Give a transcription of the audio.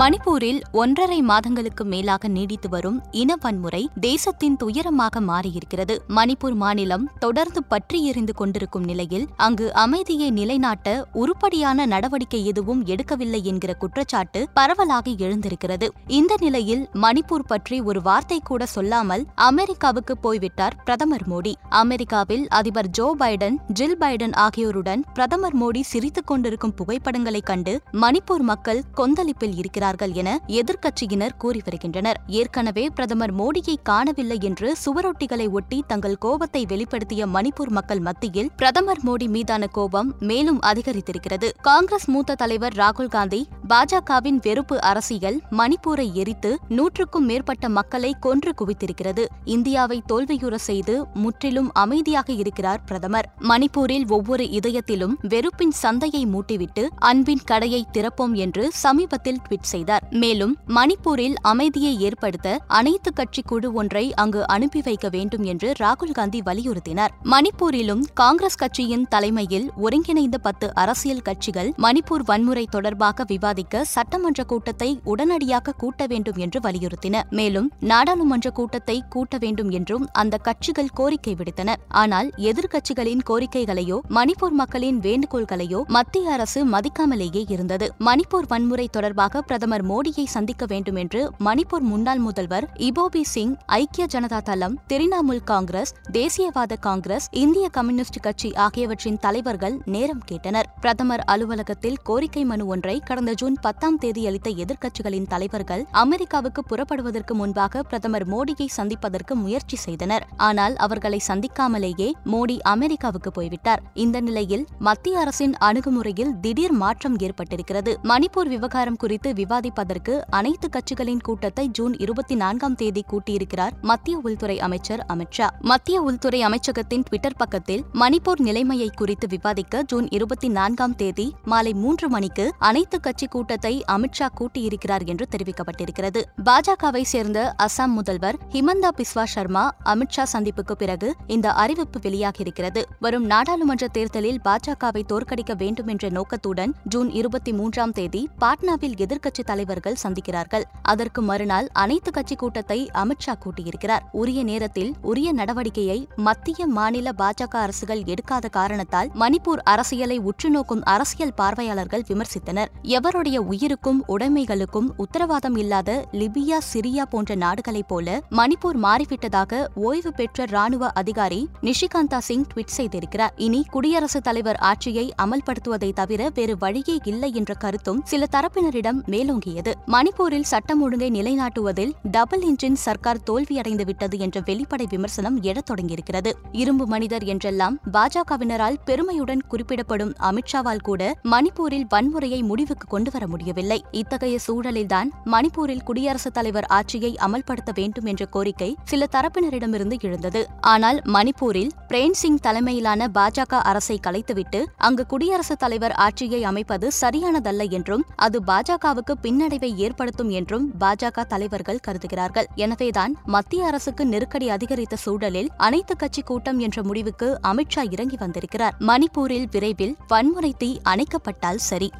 மணிப்பூரில் ஒன்றரை மாதங்களுக்கு மேலாக நீடித்து வரும் இன வன்முறை தேசத்தின் துயரமாக மாறியிருக்கிறது. மணிப்பூர் மாநிலம் தொடர்ந்து பற்றி எரிந்து கொண்டிருக்கும் நிலையில் அங்கு அமைதியை நிலைநாட்ட உருப்படியான நடவடிக்கை எதுவும் எடுக்கவில்லை என்கிற குற்றச்சாட்டு பரவலாக எழுந்திருக்கிறது. இந்த நிலையில் மணிப்பூர் பற்றி ஒரு வார்த்தை கூட சொல்லாமல் அமெரிக்காவுக்கு போய்விட்டார் பிரதமர் மோடி. அமெரிக்காவில் அதிபர் ஜோ பைடன் ஜில் பைடன் ஆகியோருடன் பிரதமர் மோடி சிரித்துக் கொண்டிருக்கும் புகைப்படங்களை கண்டு மணிப்பூர் மக்கள் கொந்தளிப்பில் வருகிறார்கள் என எதிர்க்கட்சியினர் கூறி வருகின்றனர். ஏற்கனவே பிரதமர் மோடியை காணவில்லை என்று சுவரொட்டிகளை ஒட்டி தங்கள் கோபத்தை வெளிப்படுத்திய மணிப்பூர் மக்கள் மத்தியில் பிரதமர் மோடி மீதான கோபம் மேலும் அதிகரித்திருக்கிறது. காங்கிரஸ் மூத்த தலைவர் ராகுல் காந்தி பாஜகவின் வெறுப்பு அரசியல் மணிப்பூரை எரித்து நூற்றுக்கும் மேற்பட்ட மக்களை கொன்று குவித்திருக்கிறது. இந்தியாவை தோல்வியுற செய்து முற்றிலும் அமைதியாக இருக்கிறார் பிரதமர். மணிப்பூரில் ஒவ்வொரு இதயத்திலும் வெறுப்பின் சந்தையை மூட்டிவிட்டு அன்பின் கடையை திறப்போம் என்று சமீபத்தில் ட்வீட் செய்தார். மேலும் மணிப்பூரில் அமைதியை ஏற்படுத்த அனைத்து கட்சி குழு ஒன்றை அங்கு அனுப்பி வைக்க வேண்டும் என்று ராகுல் காந்தி வலியுறுத்தினார். மணிப்பூரிலும் காங்கிரஸ் கட்சியின் தலைமையில் ஒருங்கிணைந்த பத்து அரசியல் கட்சிகள் மணிப்பூர் வன்முறை தொடர்பாக விவாதிக்க சட்டமன்ற கூட்டத்தை உடனடியாக கூட்ட வேண்டும் என்று வலியுறுத்தின. மேலும் நாடாளுமன்ற கூட்டத்தை கூட்ட வேண்டும் என்றும் அந்த கட்சிகள் கோரிக்கை விடுத்தன. ஆனால் எதிர்க்கட்சிகளின் கோரிக்கைகளையோ மணிப்பூர் மக்களின் வேண்டுகோள்களையோ மத்திய அரசு மதிக்காமலேயே இருந்தது. மணிப்பூர் வன்முறை தொடர்பாக பிரதமர் பிரதமர் மோடியை சந்திக்க வேண்டும் என்று மணிப்பூர் முன்னாள் முதல்வர் இபோபி சிங் ஐக்கிய ஜனதா தளம் திரிணாமுல் காங்கிரஸ் தேசியவாத காங்கிரஸ் இந்திய கம்யூனிஸ்ட் கட்சி ஆகியவற்றின் தலைவர்கள் நேரம் கேட்டனர். பிரதமர் அலுவலகத்தில் கோரிக்கை மனு ஒன்றை கடந்த ஜூன் பத்தாம் தேதி அளித்த எதிர்க்கட்சிகளின் தலைவர்கள் அமெரிக்காவுக்கு புறப்படுவதற்கு முன்பாக பிரதமர் மோடியை சந்திப்பதற்கு முயற்சி செய்தனர். ஆனால் அவர்களை சந்திக்காமலேயே மோடி அமெரிக்காவுக்கு போய்விட்டார். இந்த நிலையில் மத்திய அரசின் அணுகுமுறையில் திடீர் மாற்றம் ஏற்பட்டிருக்கிறது. மணிப்பூர் விவகாரம் குறித்து விவாதிப்பதற்கு அனைத்து கட்சிகளின் கூட்டத்தை ஜூன் இருபத்தி நான்காம் தேதி கூட்டியிருக்கிறார் மத்திய உள்துறை அமைச்சர் அமித்ஷா மத்திய உள்துறை அமைச்சகத்தின் ட்விட்டர் பக்கத்தில் மணிப்பூர் நிலைமையை குறித்து விவாதிக்க ஜூன் இருபத்தி நான்காம் தேதி மாலை மூன்று மணிக்கு அனைத்து கட்சி கூட்டத்தை அமித்ஷா கூட்டியிருக்கிறார் என்று தெரிவிக்கப்பட்டிருக்கிறது. பாஜகவை சேர்ந்த அசாம் முதல்வர் ஹிமந்தா பிஸ்வா சர்மா அமித்ஷா சந்திப்புக்கு பிறகு இந்த அறிவிப்பு வெளியாகியிருக்கிறது. வரும் நாடாளுமன்ற தேர்தலில் பாஜகவை தோற்கடிக்க வேண்டும் என்ற நோக்கத்துடன் ஜூன் இருபத்தி மூன்றாம் தேதி பாட்னாவில் எதிர்க்கட்சி தலைவர்கள் சந்திக்கிறார்கள். அதற்கு மறுநாள் அனைத்து கட்சி கூட்டத்தை அமித்ஷா கூட்டியிருக்கிறார். உரிய நேரத்தில் உரிய நடவடிக்கையை மத்திய மாநில பாஜக அரசுகள் எடுக்காத காரணத்தால் மணிப்பூர் அரசியலை உற்றுநோக்கும் அரசியல் பார்வையாளர்கள் விமர்சித்தனர். எவருடைய உயிருக்கும் உடைமைகளுக்கும் உத்தரவாதம் இல்லாத லிபியா சிரியா போன்ற நாடுகளைப் போல மணிப்பூர் மாறிவிட்டதாக ஓய்வு பெற்ற ராணுவ அதிகாரி நிஷிகாந்தா சிங் ட்வீட் செய்திருக்கிறார். இனி குடியரசுத் தலைவர் ஆட்சியை அமல்படுத்துவதை தவிர வேறு வழியே இல்லை என்ற கருத்தும் சில தரப்பினரிடம் மேலோங்கியது. மணிப்பூரில் சட்டம் ஒழுங்கை நிலைநாட்டுவதில் டபுள் இன்ஜின் சர்க்கார் தோல்வியடைந்து விட்டது என்ற வெளிப்படை விமர்சனம் எழத் தொடங்கியிருக்கிறது. இரும்பு மனிதர் என்றெல்லாம் பாஜகவினரால் பெருமையுடன் குறிப்பிடப்படும் அமித்ஷாவால் கூட மணிப்பூரில் வன்முறையை முடிவுக்கு கொண்டுவர முடியவில்லை. இத்தகைய சூழலில்தான் மணிப்பூரில் குடியரசுத் தலைவர் ஆட்சியை அமல்படுத்த வேண்டும் என்ற கோரிக்கை சில தரப்பினரிடமிருந்து எழுந்தது. ஆனால் மணிப்பூரில் பிரேம் சிங் தலைமையிலான பாஜக அரசை கலைத்துவிட்டு அங்கு குடியரசுத் தலைவர் ஆட்சியை அமைப்பது சரியானதல்ல என்றும் அது பாஜகவுக்கு பின்னடைவை ஏற்படுத்தும் என்றும் பாஜக தலைவர்கள் கருதுகிறார்கள். எனவேதான் மத்திய அரசுக்கு நெருக்கடி அதிகரித்த சூழலில் அனைத்து கட்சி கூட்டம் என்ற முடிவுக்கு அமித்ஷா இறங்கி வந்திருக்கிறார். மணிப்பூரில் விரைவில் வன்முறை தீ அணைக்கப்பட்டால் சரி.